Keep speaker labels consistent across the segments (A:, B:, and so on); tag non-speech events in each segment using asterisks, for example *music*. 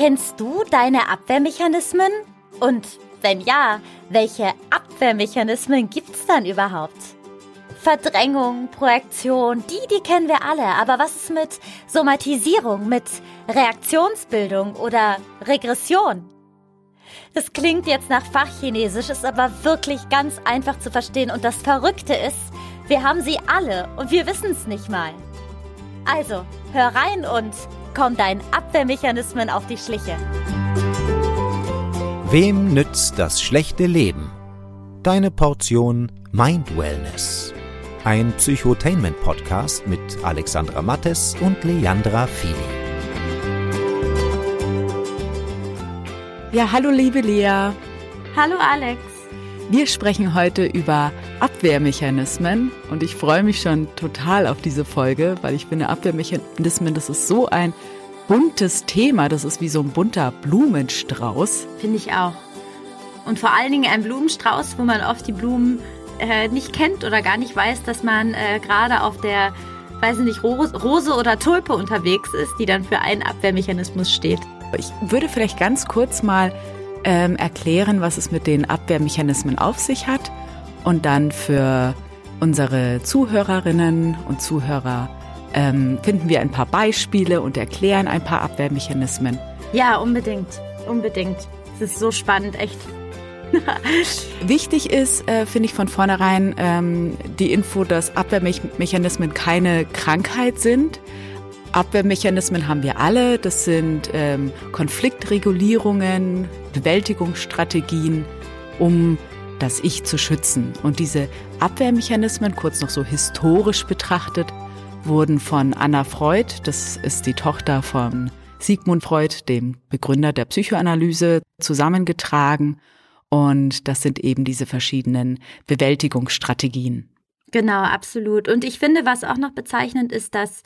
A: Kennst du deine Abwehrmechanismen? Und wenn ja, welche Abwehrmechanismen gibt's dann überhaupt? Verdrängung, Projektion, die, die kennen wir alle. Aber was ist mit Somatisierung, mit Reaktionsbildung oder Regression? Das klingt jetzt nach Fachchinesisch, ist aber wirklich ganz einfach zu verstehen. Und das Verrückte ist, wir haben sie alle und wir wissen es nicht mal. Also, hör rein und komm deinen Abwehrmechanismen auf die Schliche.
B: Wem nützt das schlechte Leben? Deine Portion Mind Wellness. Ein Psychotainment-Podcast mit Alexandra Mattes und Leandra Fili.
C: Ja, hallo liebe Lea.
A: Hallo Alex.
C: Wir sprechen heute über Abwehrmechanismen und ich freue mich schon total auf diese Folge, weil ich finde, Abwehrmechanismen, das ist so ein buntes Thema, das ist wie so ein bunter Blumenstrauß.
A: Finde ich auch. Und vor allen Dingen ein Blumenstrauß, wo man oft die Blumen äh, nicht kennt oder gar nicht weiß, dass man äh, gerade auf der, weiß ich nicht, Rose oder Tulpe unterwegs ist, die dann für einen Abwehrmechanismus steht.
C: Ich würde vielleicht ganz kurz mal ähm, erklären, was es mit den Abwehrmechanismen auf sich hat und dann für unsere Zuhörerinnen und Zuhörer ähm, finden wir ein paar Beispiele und erklären ein paar Abwehrmechanismen.
A: Ja, unbedingt, unbedingt. Es ist so spannend, echt. *laughs*
C: Wichtig ist, äh, finde ich von vornherein ähm, die Info, dass Abwehrmechanismen keine Krankheit sind. Abwehrmechanismen haben wir alle. Das sind ähm, Konfliktregulierungen, Bewältigungsstrategien, um das Ich zu schützen. Und diese Abwehrmechanismen, kurz noch so historisch betrachtet, wurden von Anna Freud, das ist die Tochter von Sigmund Freud, dem Begründer der Psychoanalyse, zusammengetragen. Und das sind eben diese verschiedenen Bewältigungsstrategien.
A: Genau, absolut. Und ich finde, was auch noch bezeichnend ist, dass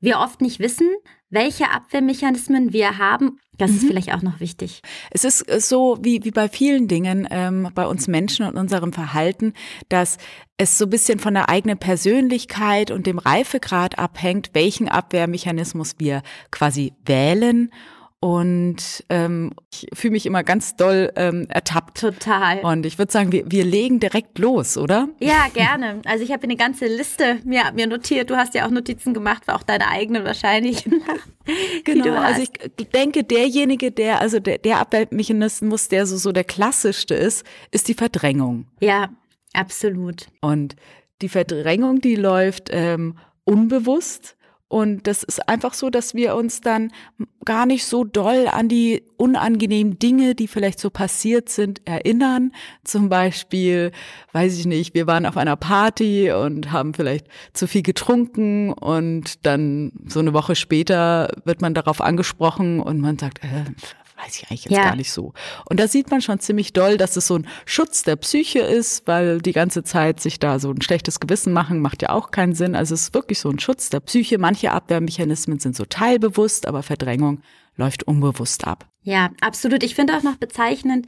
A: wir oft nicht wissen, welche Abwehrmechanismen wir haben. Das mhm. ist vielleicht auch noch wichtig.
C: Es ist äh, so wie, wie bei vielen Dingen ähm, bei uns Menschen und unserem Verhalten, dass es so ein bisschen von der eigenen Persönlichkeit und dem Reifegrad abhängt, welchen Abwehrmechanismus wir quasi wählen und ähm, ich fühle mich immer ganz doll ähm, ertappt.
A: Total.
C: Und ich würde sagen, wir, wir legen direkt los, oder?
A: Ja, gerne. Also ich habe eine ganze Liste mir, mir notiert. Du hast ja auch Notizen gemacht, auch deine eigenen wahrscheinlich. *laughs*
C: genau. Also ich denke, derjenige, der, also der, der Abwehrmechanismus, der so, so der klassischste ist, ist die Verdrängung.
A: Ja, absolut.
C: Und die Verdrängung, die läuft ähm, unbewusst und das ist einfach so, dass wir uns dann gar nicht so doll an die unangenehmen Dinge, die vielleicht so passiert sind, erinnern. Zum Beispiel, weiß ich nicht, wir waren auf einer Party und haben vielleicht zu viel getrunken und dann so eine Woche später wird man darauf angesprochen und man sagt, äh, weiß ich eigentlich jetzt ja. gar nicht so. Und da sieht man schon ziemlich doll, dass es so ein Schutz der Psyche ist, weil die ganze Zeit sich da so ein schlechtes Gewissen machen, macht ja auch keinen Sinn. Also es ist wirklich so ein Schutz der Psyche. Manche Abwehrmechanismen sind so teilbewusst, aber Verdrängung läuft unbewusst ab.
A: Ja, absolut. Ich finde auch noch bezeichnend,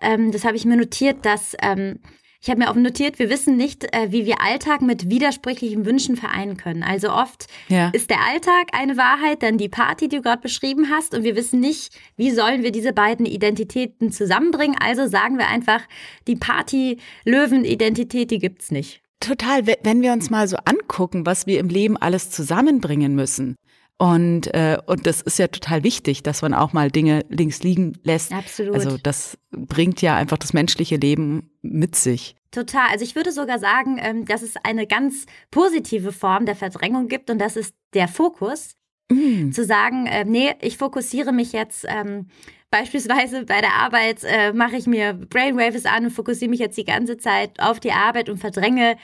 A: ähm, das habe ich mir notiert, dass ähm, ich habe mir auch notiert, wir wissen nicht, äh, wie wir Alltag mit widersprüchlichen Wünschen vereinen können. Also oft ja. ist der Alltag eine Wahrheit, dann die Party, die du gerade beschrieben hast, und wir wissen nicht, wie sollen wir diese beiden Identitäten zusammenbringen. Also sagen wir einfach, die Party-Löwen-Identität, die gibt's nicht.
C: Total, wenn wir uns mal so angucken, was wir im Leben alles zusammenbringen müssen. Und, äh, und das ist ja total wichtig, dass man auch mal Dinge links liegen lässt.
A: Absolut.
C: Also das bringt ja einfach das menschliche Leben mit sich.
A: Total. Also ich würde sogar sagen, ähm, dass es eine ganz positive Form der Verdrängung gibt und das ist der Fokus. Mm. Zu sagen, äh, nee, ich fokussiere mich jetzt ähm, beispielsweise bei der Arbeit, äh, mache ich mir Brainwaves an und fokussiere mich jetzt die ganze Zeit auf die Arbeit und verdränge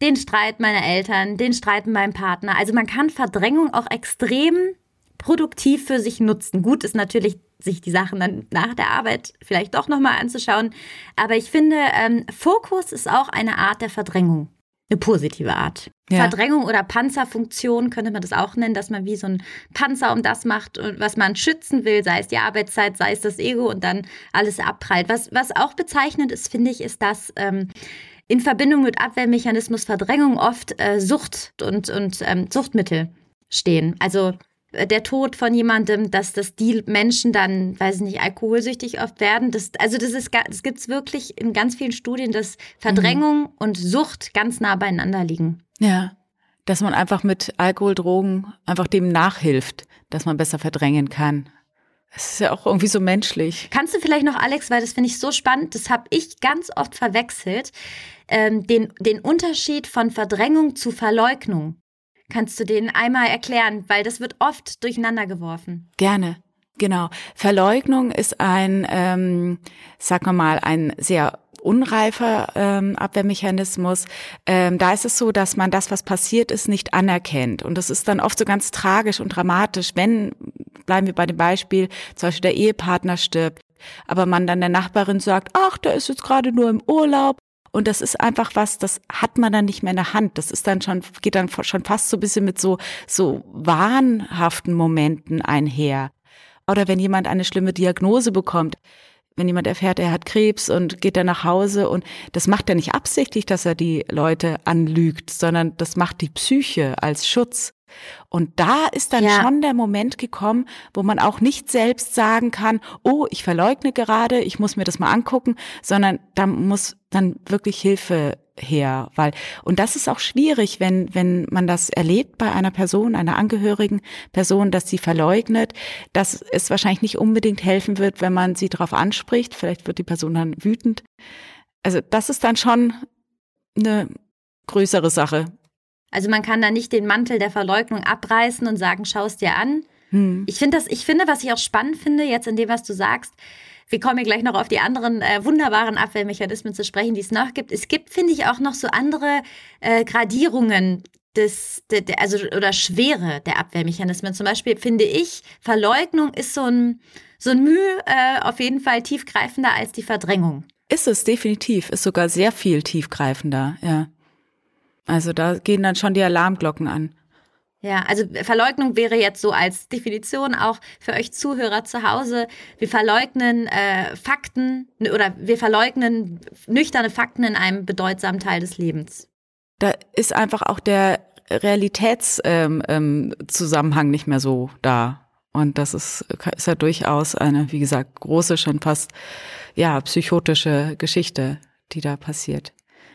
A: den Streit meiner Eltern, den Streit mit meinem Partner. Also man kann Verdrängung auch extrem produktiv für sich nutzen. Gut ist natürlich, sich die Sachen dann nach der Arbeit vielleicht doch nochmal anzuschauen. Aber ich finde, ähm, Fokus ist auch eine Art der Verdrängung. Eine positive Art. Ja. Verdrängung oder Panzerfunktion könnte man das auch nennen, dass man wie so ein Panzer um das macht, was man schützen will, sei es die Arbeitszeit, sei es das Ego und dann alles abprallt. Was, was auch bezeichnend ist, finde ich, ist, dass ähm, in Verbindung mit Abwehrmechanismus Verdrängung oft äh, Sucht und, und ähm, Suchtmittel stehen. Also äh, der Tod von jemandem, dass, dass die Menschen dann, weiß ich nicht, alkoholsüchtig oft werden. Das, also das ist, das gibt's wirklich in ganz vielen Studien, dass Verdrängung mhm. und Sucht ganz nah beieinander liegen.
C: Ja, dass man einfach mit Alkohol, Drogen einfach dem nachhilft, dass man besser verdrängen kann. Es ist ja auch irgendwie so menschlich.
A: Kannst du vielleicht noch, Alex, weil das finde ich so spannend, das habe ich ganz oft verwechselt, ähm, den, den Unterschied von Verdrängung zu Verleugnung. Kannst du den einmal erklären, weil das wird oft durcheinander geworfen.
C: Gerne. Genau. Verleugnung ist ein, ähm, sagen wir mal, ein sehr unreifer ähm, Abwehrmechanismus. Ähm, da ist es so, dass man das, was passiert ist, nicht anerkennt. Und das ist dann oft so ganz tragisch und dramatisch, wenn, bleiben wir bei dem Beispiel, zum Beispiel der Ehepartner stirbt, aber man dann der Nachbarin sagt, ach, der ist jetzt gerade nur im Urlaub. Und das ist einfach was, das hat man dann nicht mehr in der Hand. Das ist dann schon, geht dann schon fast so ein bisschen mit so, so wahnhaften Momenten einher. Oder wenn jemand eine schlimme Diagnose bekommt, wenn jemand erfährt, er hat Krebs und geht dann nach Hause und das macht er nicht absichtlich, dass er die Leute anlügt, sondern das macht die Psyche als Schutz. Und da ist dann ja. schon der Moment gekommen, wo man auch nicht selbst sagen kann, oh, ich verleugne gerade, ich muss mir das mal angucken, sondern da muss dann wirklich Hilfe her, weil und das ist auch schwierig, wenn wenn man das erlebt bei einer Person, einer angehörigen Person, dass sie verleugnet, dass es wahrscheinlich nicht unbedingt helfen wird, wenn man sie darauf anspricht, vielleicht wird die Person dann wütend. Also das ist dann schon eine größere Sache.
A: Also man kann da nicht den Mantel der Verleugnung abreißen und sagen, schau es dir an. Hm. Ich finde das, ich finde, was ich auch spannend finde, jetzt in dem, was du sagst, wir kommen ja gleich noch auf die anderen äh, wunderbaren Abwehrmechanismen zu sprechen, die es noch gibt. Es gibt, finde ich, auch noch so andere äh, Gradierungen des, de, de, also oder Schwere der Abwehrmechanismen. Zum Beispiel finde ich, Verleugnung ist so ein, so ein Mühe äh, auf jeden Fall tiefgreifender als die Verdrängung.
C: Ist es definitiv, ist sogar sehr viel tiefgreifender, ja. Also da gehen dann schon die Alarmglocken an.
A: Ja, also Verleugnung wäre jetzt so als Definition auch für euch Zuhörer zu Hause. Wir verleugnen äh, Fakten oder wir verleugnen nüchterne Fakten in einem bedeutsamen Teil des Lebens.
C: Da ist einfach auch der Realitätszusammenhang ähm, ähm, nicht mehr so da. Und das ist, ist ja durchaus eine, wie gesagt, große, schon fast ja psychotische Geschichte, die da passiert.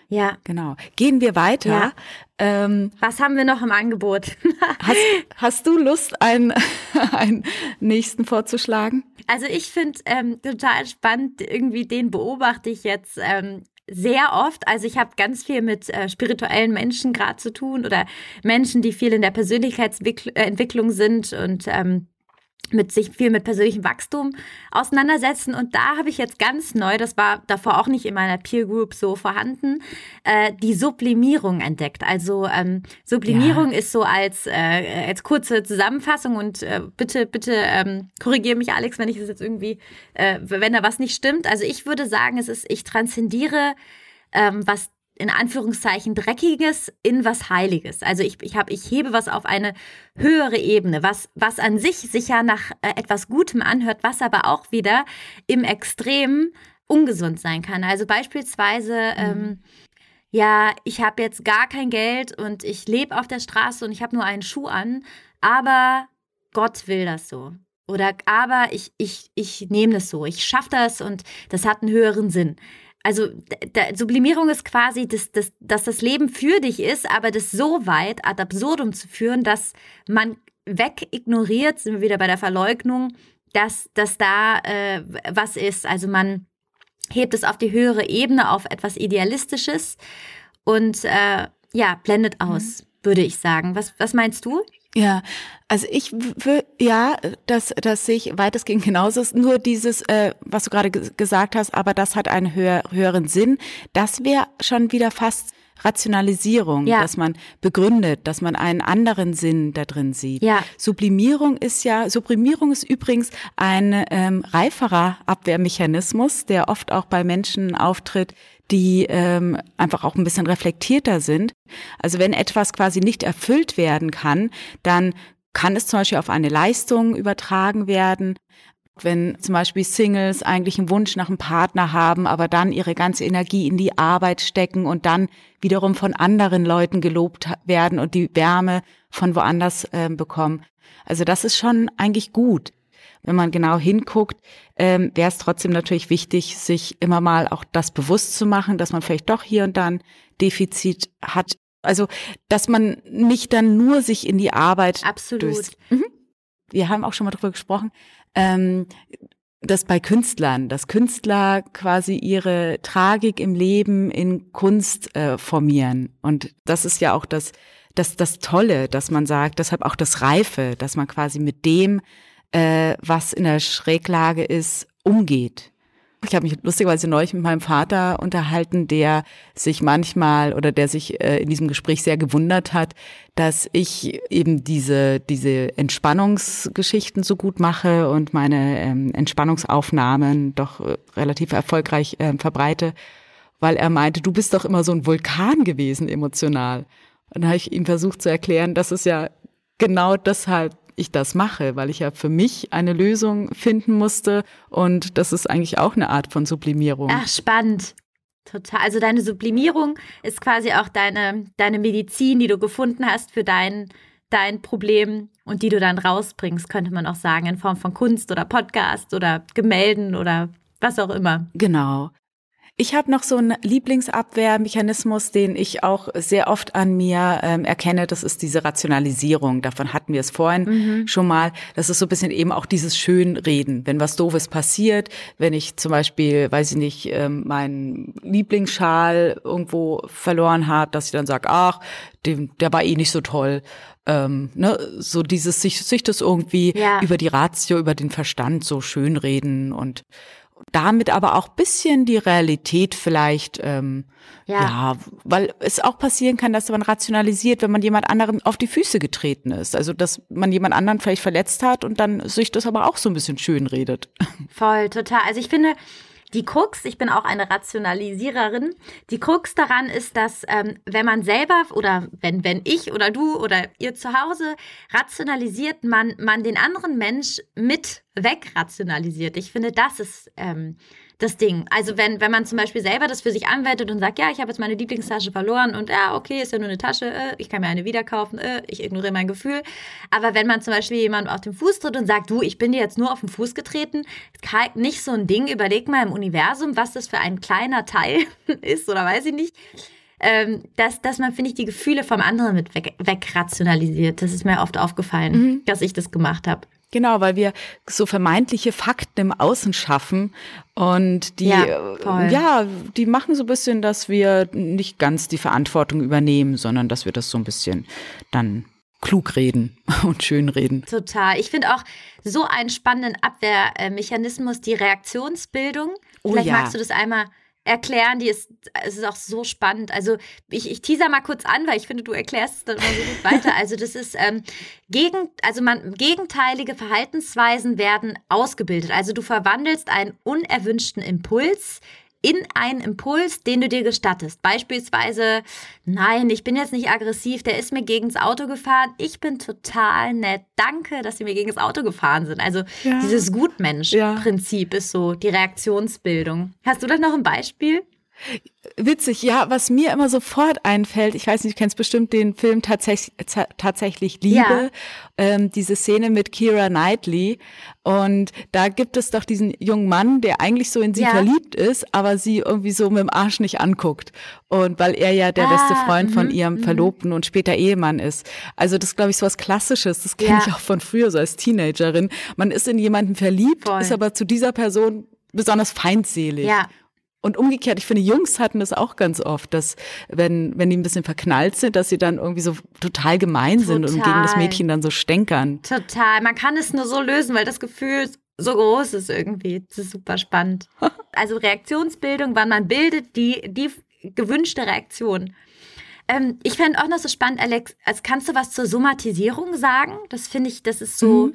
A: Ja.
C: Genau. Gehen wir weiter. Ja.
A: Ähm, Was haben wir noch im Angebot? *laughs*
C: hast, hast du Lust, einen, *laughs* einen nächsten vorzuschlagen?
A: Also ich finde ähm, total spannend, irgendwie den beobachte ich jetzt ähm, sehr oft. Also ich habe ganz viel mit äh, spirituellen Menschen gerade zu tun oder Menschen, die viel in der Persönlichkeitsentwicklung sind und ähm, mit sich viel mit persönlichem Wachstum auseinandersetzen. Und da habe ich jetzt ganz neu, das war davor auch nicht in meiner Peer Group so vorhanden, äh, die Sublimierung entdeckt. Also ähm, Sublimierung ja. ist so als, äh, als kurze Zusammenfassung und äh, bitte, bitte ähm, korrigiere mich, Alex, wenn ich das jetzt irgendwie, äh, wenn da was nicht stimmt. Also ich würde sagen, es ist, ich transzendiere ähm, was in Anführungszeichen Dreckiges in was Heiliges. Also ich, ich, hab, ich hebe was auf eine höhere Ebene, was, was an sich sicher nach äh, etwas Gutem anhört, was aber auch wieder im Extrem ungesund sein kann. Also beispielsweise, mhm. ähm, ja, ich habe jetzt gar kein Geld und ich lebe auf der Straße und ich habe nur einen Schuh an, aber Gott will das so. Oder aber ich, ich, ich nehme das so, ich schaffe das und das hat einen höheren Sinn also der Sublimierung ist quasi, dass, dass, dass das Leben für dich ist, aber das so weit ad absurdum zu führen, dass man wegignoriert, sind wir wieder bei der Verleugnung, dass, dass da äh, was ist. Also man hebt es auf die höhere Ebene, auf etwas Idealistisches und äh, ja, blendet aus, mhm. würde ich sagen. Was, was meinst du?
C: Ja, also ich würde, ja, das, das sehe ich weitestgehend genauso. Nur dieses, äh, was du gerade gesagt hast, aber das hat einen höher, höheren Sinn. Das wäre schon wieder fast Rationalisierung, ja. dass man begründet, dass man einen anderen Sinn da drin sieht. Ja. Sublimierung ist ja, Sublimierung ist übrigens ein ähm, reiferer Abwehrmechanismus, der oft auch bei Menschen auftritt, die ähm, einfach auch ein bisschen reflektierter sind. Also wenn etwas quasi nicht erfüllt werden kann, dann kann es zum Beispiel auf eine Leistung übertragen werden. Wenn zum Beispiel Singles eigentlich einen Wunsch nach einem Partner haben, aber dann ihre ganze Energie in die Arbeit stecken und dann wiederum von anderen Leuten gelobt werden und die Wärme von woanders äh, bekommen. Also das ist schon eigentlich gut. Wenn man genau hinguckt, ähm, wäre es trotzdem natürlich wichtig, sich immer mal auch das bewusst zu machen, dass man vielleicht doch hier und dann Defizit hat. Also, dass man nicht dann nur sich in die Arbeit
A: Absolut.
C: Mhm. Wir haben auch schon mal darüber gesprochen, ähm, dass bei Künstlern, dass Künstler quasi ihre Tragik im Leben in Kunst äh, formieren. Und das ist ja auch das, das, das Tolle, dass man sagt, deshalb auch das Reife, dass man quasi mit dem, äh, was in der Schräglage ist, umgeht. Ich habe mich lustigerweise neulich mit meinem Vater unterhalten, der sich manchmal oder der sich äh, in diesem Gespräch sehr gewundert hat, dass ich eben diese, diese Entspannungsgeschichten so gut mache und meine ähm, Entspannungsaufnahmen doch äh, relativ erfolgreich äh, verbreite, weil er meinte, du bist doch immer so ein Vulkan gewesen emotional. Und da habe ich ihm versucht zu erklären, dass es ja genau deshalb ich das mache, weil ich ja für mich eine Lösung finden musste und das ist eigentlich auch eine Art von Sublimierung.
A: Ach, spannend. Total. Also deine Sublimierung ist quasi auch deine, deine Medizin, die du gefunden hast für dein, dein Problem und die du dann rausbringst, könnte man auch sagen, in Form von Kunst oder Podcast oder Gemälden oder was auch immer.
C: Genau. Ich habe noch so einen Lieblingsabwehrmechanismus, den ich auch sehr oft an mir ähm, erkenne. Das ist diese Rationalisierung. Davon hatten wir es vorhin mhm. schon mal. Das ist so ein bisschen eben auch dieses Schönreden. Wenn was Doofes passiert, wenn ich zum Beispiel, weiß ich nicht, ähm, meinen Lieblingsschal irgendwo verloren habe, dass ich dann sage, ach, dem, der war eh nicht so toll. Ähm, ne, so dieses sich, sich das irgendwie ja. über die Ratio, über den Verstand so schönreden und damit aber auch bisschen die Realität vielleicht, ähm, ja. ja, weil es auch passieren kann, dass man rationalisiert, wenn man jemand anderem auf die Füße getreten ist. Also, dass man jemand anderen vielleicht verletzt hat und dann sich das aber auch so ein bisschen schön redet.
A: Voll, total. Also ich finde, die Krux, ich bin auch eine Rationalisiererin, die Krux daran ist, dass ähm, wenn man selber oder wenn, wenn ich oder du oder ihr zu Hause rationalisiert, man, man den anderen Mensch mit wegrationalisiert. Ich finde, das ist ähm, das Ding. Also wenn, wenn man zum Beispiel selber das für sich anwendet und sagt, ja, ich habe jetzt meine Lieblingstasche verloren und ja, okay, ist ja nur eine Tasche, äh, ich kann mir eine wieder kaufen, äh, ich ignoriere mein Gefühl. Aber wenn man zum Beispiel jemanden auf den Fuß tritt und sagt, du, ich bin dir jetzt nur auf den Fuß getreten, nicht so ein Ding, überleg mal im Universum, was das für ein kleiner Teil *laughs* ist oder weiß ich nicht. Ähm, dass, dass man, finde ich, die Gefühle vom anderen mit weg, wegrationalisiert. Das ist mir oft aufgefallen, mhm. dass ich das gemacht habe.
C: Genau, weil wir so vermeintliche Fakten im Außen schaffen und die, ja, ja, die machen so ein bisschen, dass wir nicht ganz die Verantwortung übernehmen, sondern dass wir das so ein bisschen dann klug reden *laughs* und schön reden.
A: Total. Ich finde auch so einen spannenden Abwehrmechanismus die Reaktionsbildung. Oh, Vielleicht ja. magst du das einmal erklären. Die ist, es ist auch so spannend. Also ich, ich teaser mal kurz an, weil ich finde, du erklärst es dann immer so gut weiter. Also das ist ähm, gegen, also man gegenteilige Verhaltensweisen werden ausgebildet. Also du verwandelst einen unerwünschten Impuls in einen Impuls, den du dir gestattest. Beispielsweise, nein, ich bin jetzt nicht aggressiv, der ist mir gegen das Auto gefahren. Ich bin total nett. Danke, dass sie mir gegen das Auto gefahren sind. Also ja. dieses Gutmensch-Prinzip ja. ist so die Reaktionsbildung. Hast du da noch ein Beispiel?
C: Witzig, ja, was mir immer sofort einfällt, ich weiß nicht, du kennst bestimmt den Film Tatsächlich, tatsächlich Liebe, ja. ähm, diese Szene mit Kira Knightley. Und da gibt es doch diesen jungen Mann, der eigentlich so in sie ja. verliebt ist, aber sie irgendwie so mit dem Arsch nicht anguckt. Und weil er ja der ah, beste Freund von mhm, ihrem mhm. Verlobten und später Ehemann ist. Also das glaube ich so was Klassisches, das kenne ja. ich auch von früher, so als Teenagerin. Man ist in jemanden verliebt, Voll. ist aber zu dieser Person besonders feindselig. Ja. Und umgekehrt, ich finde, Jungs hatten das auch ganz oft, dass wenn, wenn die ein bisschen verknallt sind, dass sie dann irgendwie so total gemein total. sind und gegen das Mädchen dann so stänkern.
A: Total. Man kann es nur so lösen, weil das Gefühl so groß ist irgendwie. Das ist super spannend. *laughs* also Reaktionsbildung, wann man bildet die, die gewünschte Reaktion. Ähm, ich fände auch noch so spannend, Alex, als kannst du was zur Somatisierung sagen? Das finde ich, das ist so. Mhm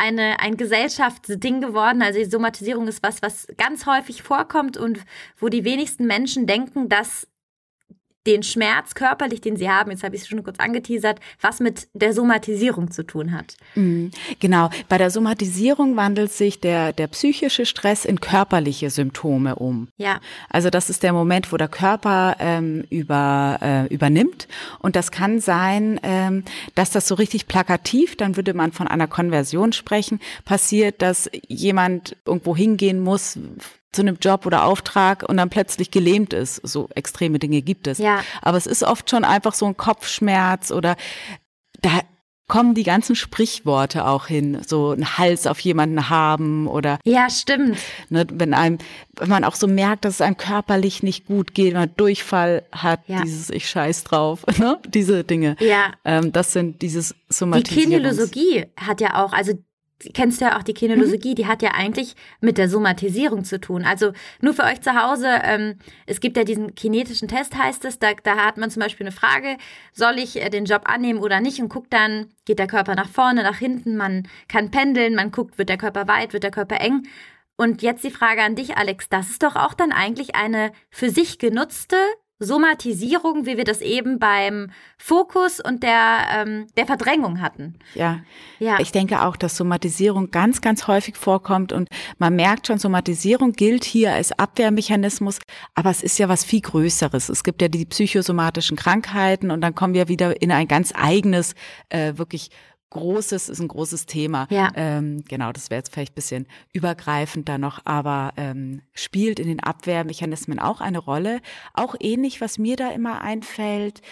A: eine, ein Gesellschaftsding geworden. Also die Somatisierung ist was, was ganz häufig vorkommt und wo die wenigsten Menschen denken, dass den Schmerz körperlich, den sie haben, jetzt habe ich es schon kurz angeteasert, was mit der Somatisierung zu tun hat.
C: Mhm, genau. Bei der Somatisierung wandelt sich der, der psychische Stress in körperliche Symptome um.
A: Ja.
C: Also das ist der Moment, wo der Körper ähm, über, äh, übernimmt. Und das kann sein, ähm, dass das so richtig plakativ, dann würde man von einer Konversion sprechen, passiert, dass jemand irgendwo hingehen muss, zu einem Job oder Auftrag und dann plötzlich gelähmt ist. So extreme Dinge gibt es.
A: Ja.
C: Aber es ist oft schon einfach so ein Kopfschmerz oder da kommen die ganzen Sprichworte auch hin, so einen Hals auf jemanden haben oder
A: ja stimmt,
C: ne, wenn einem, wenn man auch so merkt, dass es einem körperlich nicht gut geht, wenn man Durchfall hat, ja. dieses ich scheiß drauf, *laughs* ne, diese Dinge.
A: Ja,
C: ähm, das sind dieses Somatisierungs.
A: Die Kinesiologie hat ja auch, also kennst du ja auch die Kinologie, mhm. die hat ja eigentlich mit der Somatisierung zu tun. Also nur für euch zu Hause, ähm, es gibt ja diesen kinetischen Test, heißt es, da, da hat man zum Beispiel eine Frage, soll ich äh, den Job annehmen oder nicht und guckt dann, geht der Körper nach vorne, nach hinten, man kann pendeln, man guckt, wird der Körper weit, wird der Körper eng. Und jetzt die Frage an dich, Alex, das ist doch auch dann eigentlich eine für sich genutzte Somatisierung, wie wir das eben beim Fokus und der, ähm, der Verdrängung hatten.
C: Ja. ja, ich denke auch, dass Somatisierung ganz, ganz häufig vorkommt und man merkt schon, Somatisierung gilt hier als Abwehrmechanismus, aber es ist ja was viel Größeres. Es gibt ja die psychosomatischen Krankheiten und dann kommen wir wieder in ein ganz eigenes, äh, wirklich großes, ist ein großes Thema.
A: Ja.
C: Ähm, genau, das wäre jetzt vielleicht bisschen übergreifend da noch, aber ähm, spielt in den Abwehrmechanismen auch eine Rolle. Auch ähnlich, was mir da immer einfällt.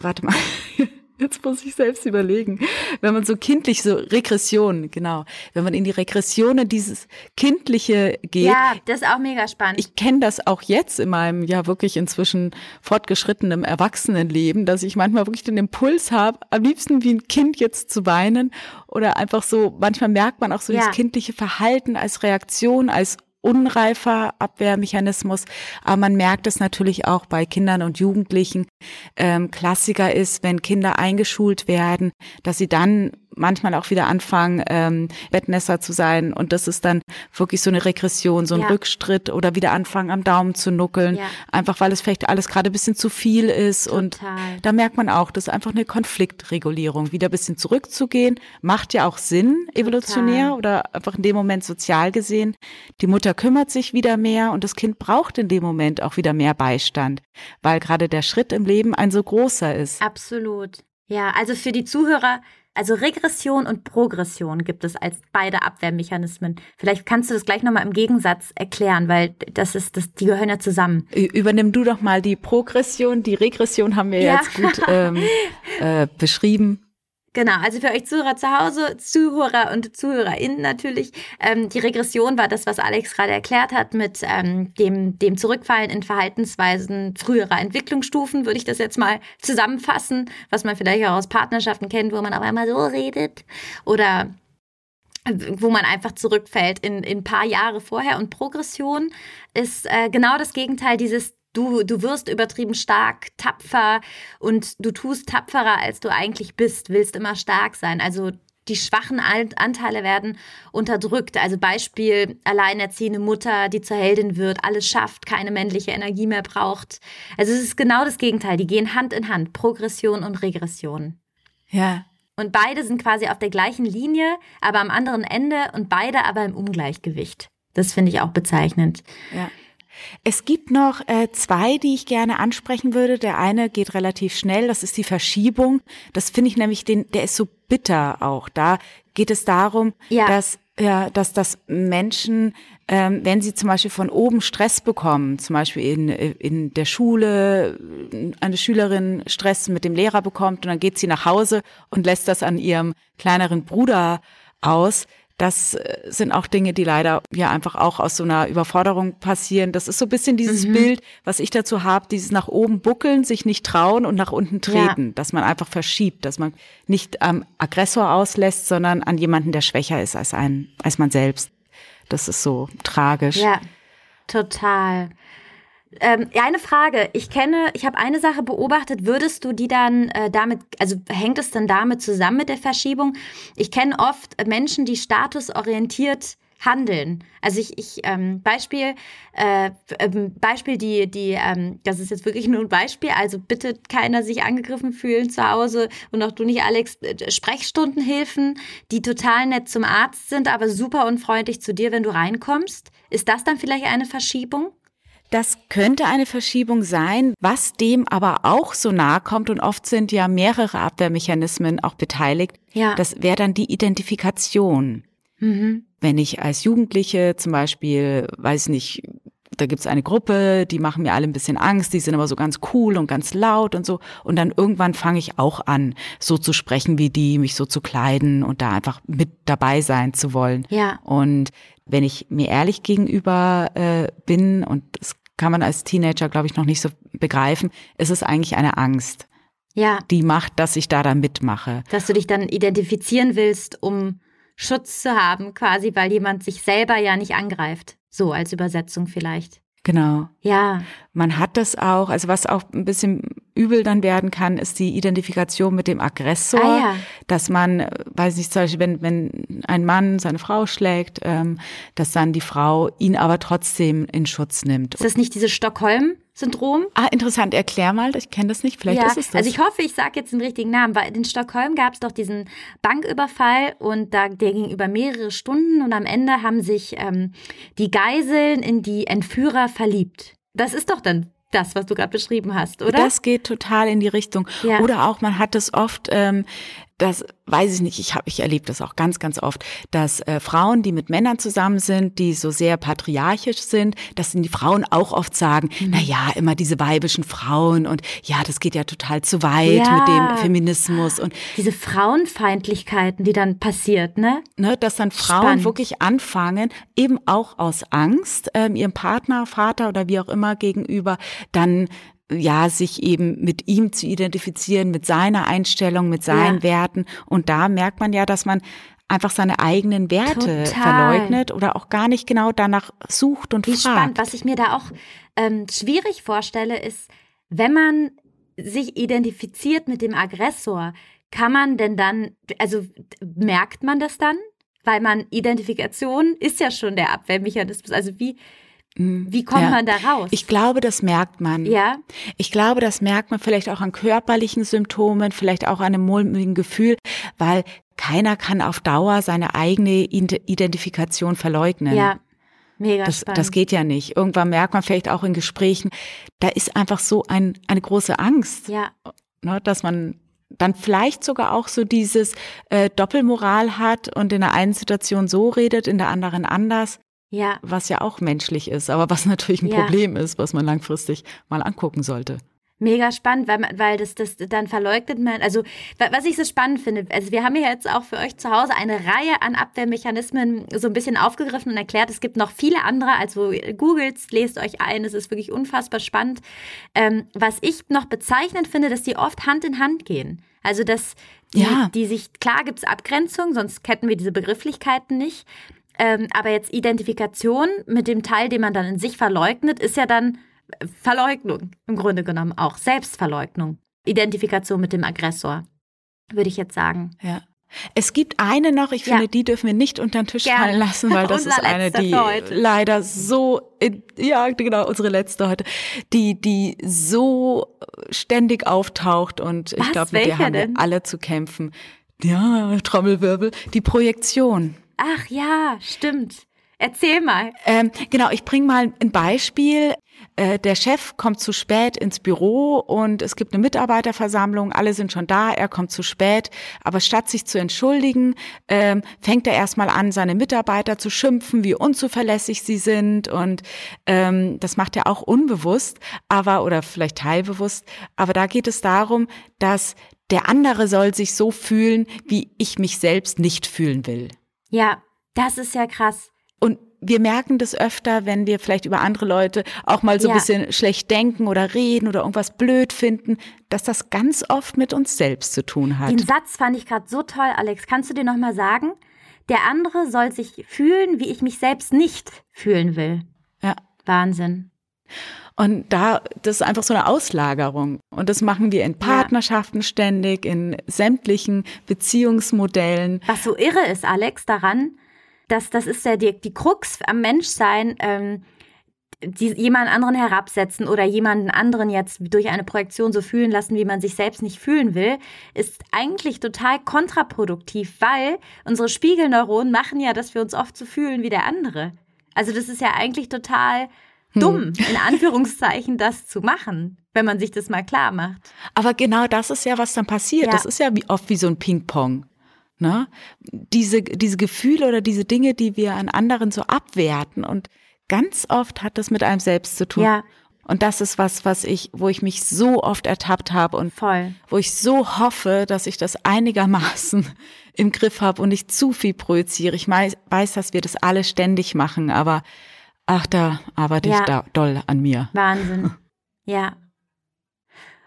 C: Warte mal. *laughs* Jetzt muss ich selbst überlegen. Wenn man so kindlich, so Regression, genau. Wenn man in die Regressionen dieses Kindliche geht.
A: Ja, das ist auch mega spannend.
C: Ich kenne das auch jetzt in meinem ja wirklich inzwischen fortgeschrittenen Erwachsenenleben, dass ich manchmal wirklich den Impuls habe, am liebsten wie ein Kind jetzt zu weinen oder einfach so, manchmal merkt man auch so ja. dieses kindliche Verhalten als Reaktion, als unreifer Abwehrmechanismus. Aber man merkt es natürlich auch bei Kindern und Jugendlichen. Ähm, Klassiker ist, wenn Kinder eingeschult werden, dass sie dann manchmal auch wieder anfangen, ähm, Bettnässer zu sein. Und das ist dann wirklich so eine Regression, so ein ja. Rückstritt oder wieder anfangen, am Daumen zu nuckeln. Ja. Einfach weil es vielleicht alles gerade ein bisschen zu viel ist. Total. Und da merkt man auch, das ist einfach eine Konfliktregulierung. Wieder ein bisschen zurückzugehen, macht ja auch Sinn, evolutionär Total. oder einfach in dem Moment sozial gesehen. Die Mutter kümmert sich wieder mehr und das Kind braucht in dem Moment auch wieder mehr Beistand, weil gerade der Schritt im Leben ein so großer ist.
A: Absolut. Ja, also für die Zuhörer, also Regression und Progression gibt es als beide Abwehrmechanismen. Vielleicht kannst du das gleich nochmal im Gegensatz erklären, weil das ist, das, die gehören ja zusammen.
C: Übernimm du doch mal die Progression. Die Regression haben wir ja. jetzt gut ähm, äh, beschrieben.
A: Genau, also für euch Zuhörer zu Hause, Zuhörer und ZuhörerInnen natürlich. Ähm, die Regression war das, was Alex gerade erklärt hat, mit ähm, dem, dem Zurückfallen in Verhaltensweisen früherer Entwicklungsstufen, würde ich das jetzt mal zusammenfassen, was man vielleicht auch aus Partnerschaften kennt, wo man auf einmal so redet. Oder wo man einfach zurückfällt in, in ein paar Jahre vorher. Und Progression ist äh, genau das Gegenteil dieses Du, du wirst übertrieben stark, tapfer und du tust tapferer, als du eigentlich bist, willst immer stark sein. Also die schwachen Anteile werden unterdrückt. Also Beispiel alleinerziehende Mutter, die zur Heldin wird, alles schafft, keine männliche Energie mehr braucht. Also es ist genau das Gegenteil. Die gehen Hand in Hand, Progression und Regression.
C: Ja.
A: Und beide sind quasi auf der gleichen Linie, aber am anderen Ende und beide aber im Ungleichgewicht. Das finde ich auch bezeichnend.
C: Ja. Es gibt noch äh, zwei, die ich gerne ansprechen würde. Der eine geht relativ schnell, das ist die Verschiebung. Das finde ich nämlich, den, der ist so bitter auch. Da geht es darum, ja. dass ja, dass das Menschen, ähm, wenn sie zum Beispiel von oben Stress bekommen, zum Beispiel in, in der Schule, eine Schülerin Stress mit dem Lehrer bekommt und dann geht sie nach Hause und lässt das an ihrem kleineren Bruder aus, das äh, sind auch Dinge, die leider ja einfach auch aus so einer Überforderung passieren. Das ist so ein bisschen dieses mhm. Bild, was ich dazu habe, dieses nach oben buckeln, sich nicht trauen und nach unten treten, ja. dass man einfach verschiebt, dass man nicht am Aggressor auslässt, sondern an jemanden, der schwächer ist als ein, als man selbst. Das ist so tragisch.
A: Ja, total. Ähm, eine Frage. Ich kenne, ich habe eine Sache beobachtet. Würdest du die dann äh, damit, also hängt es dann damit zusammen mit der Verschiebung? Ich kenne oft Menschen, die statusorientiert handeln. Also ich, ich ähm, Beispiel, äh, ähm, Beispiel, die, die, ähm, das ist jetzt wirklich nur ein Beispiel, also bitte keiner sich angegriffen fühlen zu Hause und auch du nicht, Alex, äh, Sprechstundenhilfen, die total nett zum Arzt sind, aber super unfreundlich zu dir, wenn du reinkommst. Ist das dann vielleicht eine Verschiebung?
C: Das könnte eine Verschiebung sein, was dem aber auch so nahe kommt und oft sind ja mehrere Abwehrmechanismen auch beteiligt. Ja. Das wäre dann die Identifikation. Mhm. Wenn ich als Jugendliche zum Beispiel, weiß nicht, da gibt's eine Gruppe, die machen mir alle ein bisschen Angst, die sind aber so ganz cool und ganz laut und so. Und dann irgendwann fange ich auch an, so zu sprechen wie die, mich so zu kleiden und da einfach mit dabei sein zu wollen. Ja. Und wenn ich mir ehrlich gegenüber äh, bin, und das kann man als Teenager, glaube ich, noch nicht so begreifen, ist es eigentlich eine Angst. Ja. Die macht, dass ich da dann mitmache.
A: Dass du dich dann identifizieren willst, um Schutz zu haben, quasi, weil jemand sich selber ja nicht angreift. So als Übersetzung vielleicht.
C: Genau. Ja. Man hat das auch, also was auch ein bisschen übel dann werden kann, ist die Identifikation mit dem Aggressor, ah, ja. dass man, weiß nicht, zum Beispiel, wenn, wenn ein Mann seine Frau schlägt, ähm, dass dann die Frau ihn aber trotzdem in Schutz nimmt.
A: Ist das nicht diese Stockholm? Syndrom.
C: Ah, interessant. Erklär mal, ich kenne das nicht. Vielleicht ja, ist es das.
A: Also ich hoffe, ich sage jetzt den richtigen Namen, weil in Stockholm gab es doch diesen Banküberfall und da der ging über mehrere Stunden und am Ende haben sich ähm, die Geiseln in die Entführer verliebt. Das ist doch dann das, was du gerade beschrieben hast, oder?
C: Das geht total in die Richtung. Ja. Oder auch, man hat es oft, ähm, das weiß ich nicht, ich habe ich erlebe das auch ganz ganz oft, dass äh, Frauen, die mit Männern zusammen sind, die so sehr patriarchisch sind, dass die Frauen auch oft sagen, mhm. na ja, immer diese weibischen Frauen und ja, das geht ja total zu weit ja. mit dem Feminismus und
A: diese Frauenfeindlichkeiten, die dann passiert, ne?
C: Ne, dass dann Frauen Spannend. wirklich anfangen, eben auch aus Angst ähm, ihrem Partner, Vater oder wie auch immer gegenüber dann ja, sich eben mit ihm zu identifizieren, mit seiner Einstellung, mit seinen ja. Werten. Und da merkt man ja, dass man einfach seine eigenen Werte Total. verleugnet oder auch gar nicht genau danach sucht und Wie fragt. Spannend.
A: Was ich mir da auch ähm, schwierig vorstelle, ist, wenn man sich identifiziert mit dem Aggressor, kann man denn dann, also merkt man das dann? Weil man Identifikation ist ja schon der Abwehrmechanismus. Also wie. Wie kommt ja. man da raus?
C: Ich glaube, das merkt man. Ja. Ich glaube, das merkt man vielleicht auch an körperlichen Symptomen, vielleicht auch an einem mulmigen Gefühl, weil keiner kann auf Dauer seine eigene Identifikation verleugnen. Ja. Mega das, spannend. das geht ja nicht. Irgendwann merkt man vielleicht auch in Gesprächen, da ist einfach so ein, eine große Angst, ja. ne, dass man dann vielleicht sogar auch so dieses äh, Doppelmoral hat und in der einen Situation so redet, in der anderen anders. Ja. Was ja auch menschlich ist, aber was *laughs* natürlich ein ja. Problem ist, was man langfristig mal angucken sollte.
A: Mega spannend, weil, weil das, das dann verleugnet man. Also, was ich so spannend finde, also wir haben ja jetzt auch für euch zu Hause eine Reihe an Abwehrmechanismen so ein bisschen aufgegriffen und erklärt. Es gibt noch viele andere, also googelt, lest euch ein, es ist wirklich unfassbar spannend. Ähm, was ich noch bezeichnend finde, dass die oft Hand in Hand gehen. Also, dass die, ja. die sich, klar gibt es Abgrenzung, sonst hätten wir diese Begrifflichkeiten nicht. Ähm, aber jetzt Identifikation mit dem Teil, den man dann in sich verleugnet, ist ja dann Verleugnung im Grunde genommen auch. Selbstverleugnung. Identifikation mit dem Aggressor, würde ich jetzt sagen.
C: Ja. Es gibt eine noch, ich finde, ja. die dürfen wir nicht unter den Tisch Gerne. fallen lassen, weil das *laughs* ist eine, die leider so, in, ja, genau, unsere letzte heute, die, die so ständig auftaucht und Was? ich glaube, mit der haben wir alle zu kämpfen. Ja, Trommelwirbel, die Projektion.
A: Ach ja, stimmt. Erzähl mal.
C: Ähm, genau, ich bringe mal ein Beispiel. Äh, der Chef kommt zu spät ins Büro und es gibt eine Mitarbeiterversammlung, alle sind schon da, er kommt zu spät, aber statt sich zu entschuldigen, ähm, fängt er erstmal an, seine Mitarbeiter zu schimpfen, wie unzuverlässig sie sind und ähm, das macht er auch unbewusst, aber oder vielleicht teilbewusst, aber da geht es darum, dass der andere soll sich so fühlen, wie ich mich selbst nicht fühlen will.
A: Ja, das ist ja krass.
C: Und wir merken das öfter, wenn wir vielleicht über andere Leute auch mal so ja. ein bisschen schlecht denken oder reden oder irgendwas blöd finden, dass das ganz oft mit uns selbst zu tun hat.
A: Den Satz fand ich gerade so toll, Alex. Kannst du dir noch mal sagen? Der andere soll sich fühlen, wie ich mich selbst nicht fühlen will. Ja. Wahnsinn.
C: Und da, das ist einfach so eine Auslagerung. Und das machen wir in Partnerschaften ja. ständig, in sämtlichen Beziehungsmodellen.
A: Was so irre ist, Alex, daran, das, das ist ja die, die Krux am Menschsein, ähm, die, jemand anderen herabsetzen oder jemanden anderen jetzt durch eine Projektion so fühlen lassen, wie man sich selbst nicht fühlen will, ist eigentlich total kontraproduktiv, weil unsere Spiegelneuronen machen ja, dass wir uns oft so fühlen wie der andere. Also das ist ja eigentlich total dumm, hm. in Anführungszeichen, das zu machen, wenn man sich das mal klar macht.
C: Aber genau das ist ja, was dann passiert. Ja. Das ist ja wie, oft wie so ein Ping-Pong. Ne? Diese, diese Gefühle oder diese Dinge, die wir an anderen so abwerten und ganz oft hat das mit einem selbst zu tun. Ja. Und das ist was, was ich, wo ich mich so oft ertappt habe und Voll. wo ich so hoffe, dass ich das einigermaßen *laughs* im Griff habe und nicht zu viel projiziere. Ich weiß, dass wir das alle ständig machen, aber ach, da arbeite ja. ich da doll an mir.
A: Wahnsinn. *laughs* Ja.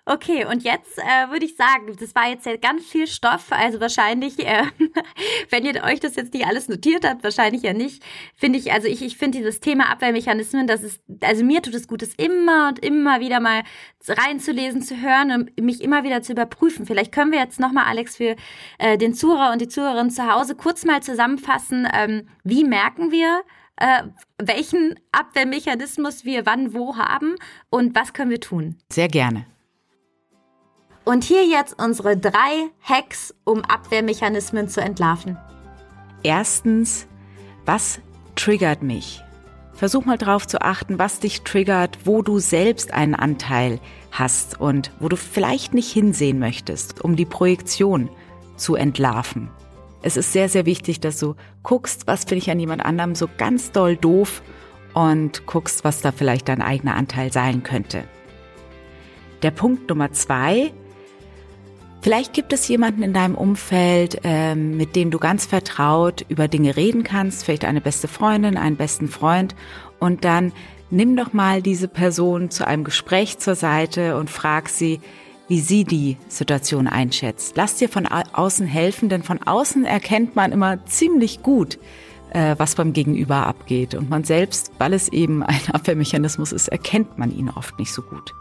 A: Okay, und jetzt äh, würde ich sagen, das war jetzt ja ganz viel Stoff, also wahrscheinlich, äh, *laughs* wenn ihr euch das jetzt nicht alles notiert habt, wahrscheinlich ja nicht, finde ich, also ich, ich finde dieses Thema Abwehrmechanismen, das ist, also mir tut es gut, es immer und immer wieder mal reinzulesen, zu hören und mich immer wieder zu überprüfen. Vielleicht können wir jetzt nochmal, Alex, für äh, den Zuhörer und die Zuhörerin zu Hause kurz mal zusammenfassen, ähm, wie merken wir, äh, welchen Abwehrmechanismus wir wann wo haben und was können wir tun?
C: Sehr gerne.
A: Und hier jetzt unsere drei Hacks, um Abwehrmechanismen zu entlarven.
C: Erstens, was triggert mich? Versuch mal drauf zu achten, was dich triggert, wo du selbst einen Anteil hast und wo du vielleicht nicht hinsehen möchtest, um die Projektion zu entlarven. Es ist sehr, sehr wichtig, dass du guckst, was finde ich an jemand anderem so ganz doll doof und guckst, was da vielleicht dein eigener Anteil sein könnte. Der Punkt Nummer zwei, Vielleicht gibt es jemanden in deinem Umfeld, ähm, mit dem du ganz vertraut über Dinge reden kannst, vielleicht eine beste Freundin, einen besten Freund und dann nimm doch mal diese Person zu einem Gespräch zur Seite und frag sie, wie sie die Situation einschätzt. Lass dir von außen helfen, denn von außen erkennt man immer ziemlich gut, äh, was beim Gegenüber abgeht. Und man selbst, weil es eben ein *laughs* Abwehrmechanismus ist, erkennt man ihn oft nicht so gut.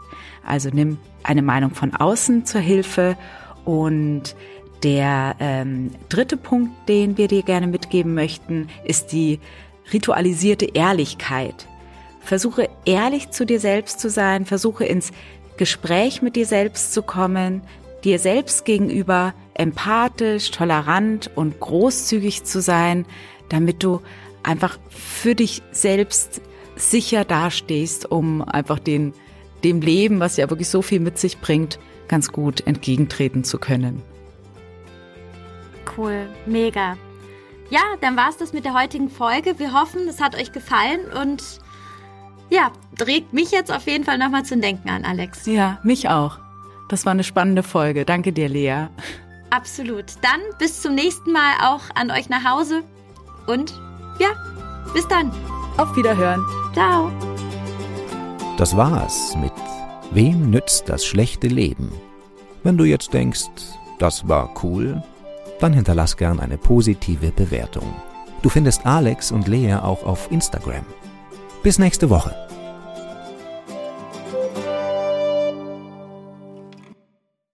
C: Also nimm eine Meinung von außen zur Hilfe und der ähm, dritte Punkt, den wir dir gerne mitgeben möchten, ist die ritualisierte Ehrlichkeit. Versuche ehrlich zu dir selbst zu sein, versuche ins Gespräch mit dir selbst zu kommen, dir selbst gegenüber empathisch, tolerant und großzügig zu sein, damit du einfach für dich selbst sicher dastehst, um einfach den, dem Leben, was ja wirklich so viel mit sich bringt, ganz gut entgegentreten zu können.
A: Cool, mega. Ja, dann war es das mit der heutigen Folge. Wir hoffen, es hat euch gefallen und ja, regt mich jetzt auf jeden Fall nochmal zum Denken an, Alex.
C: Ja, mich auch. Das war eine spannende Folge. Danke dir, Lea.
A: Absolut. Dann bis zum nächsten Mal auch an euch nach Hause und ja, bis dann.
C: Auf Wiederhören.
A: Ciao.
B: Das war's mit Wem nützt das schlechte Leben? Wenn du jetzt denkst, das war cool, dann hinterlass gern eine positive Bewertung. Du findest Alex und Lea auch auf Instagram. Bis nächste Woche.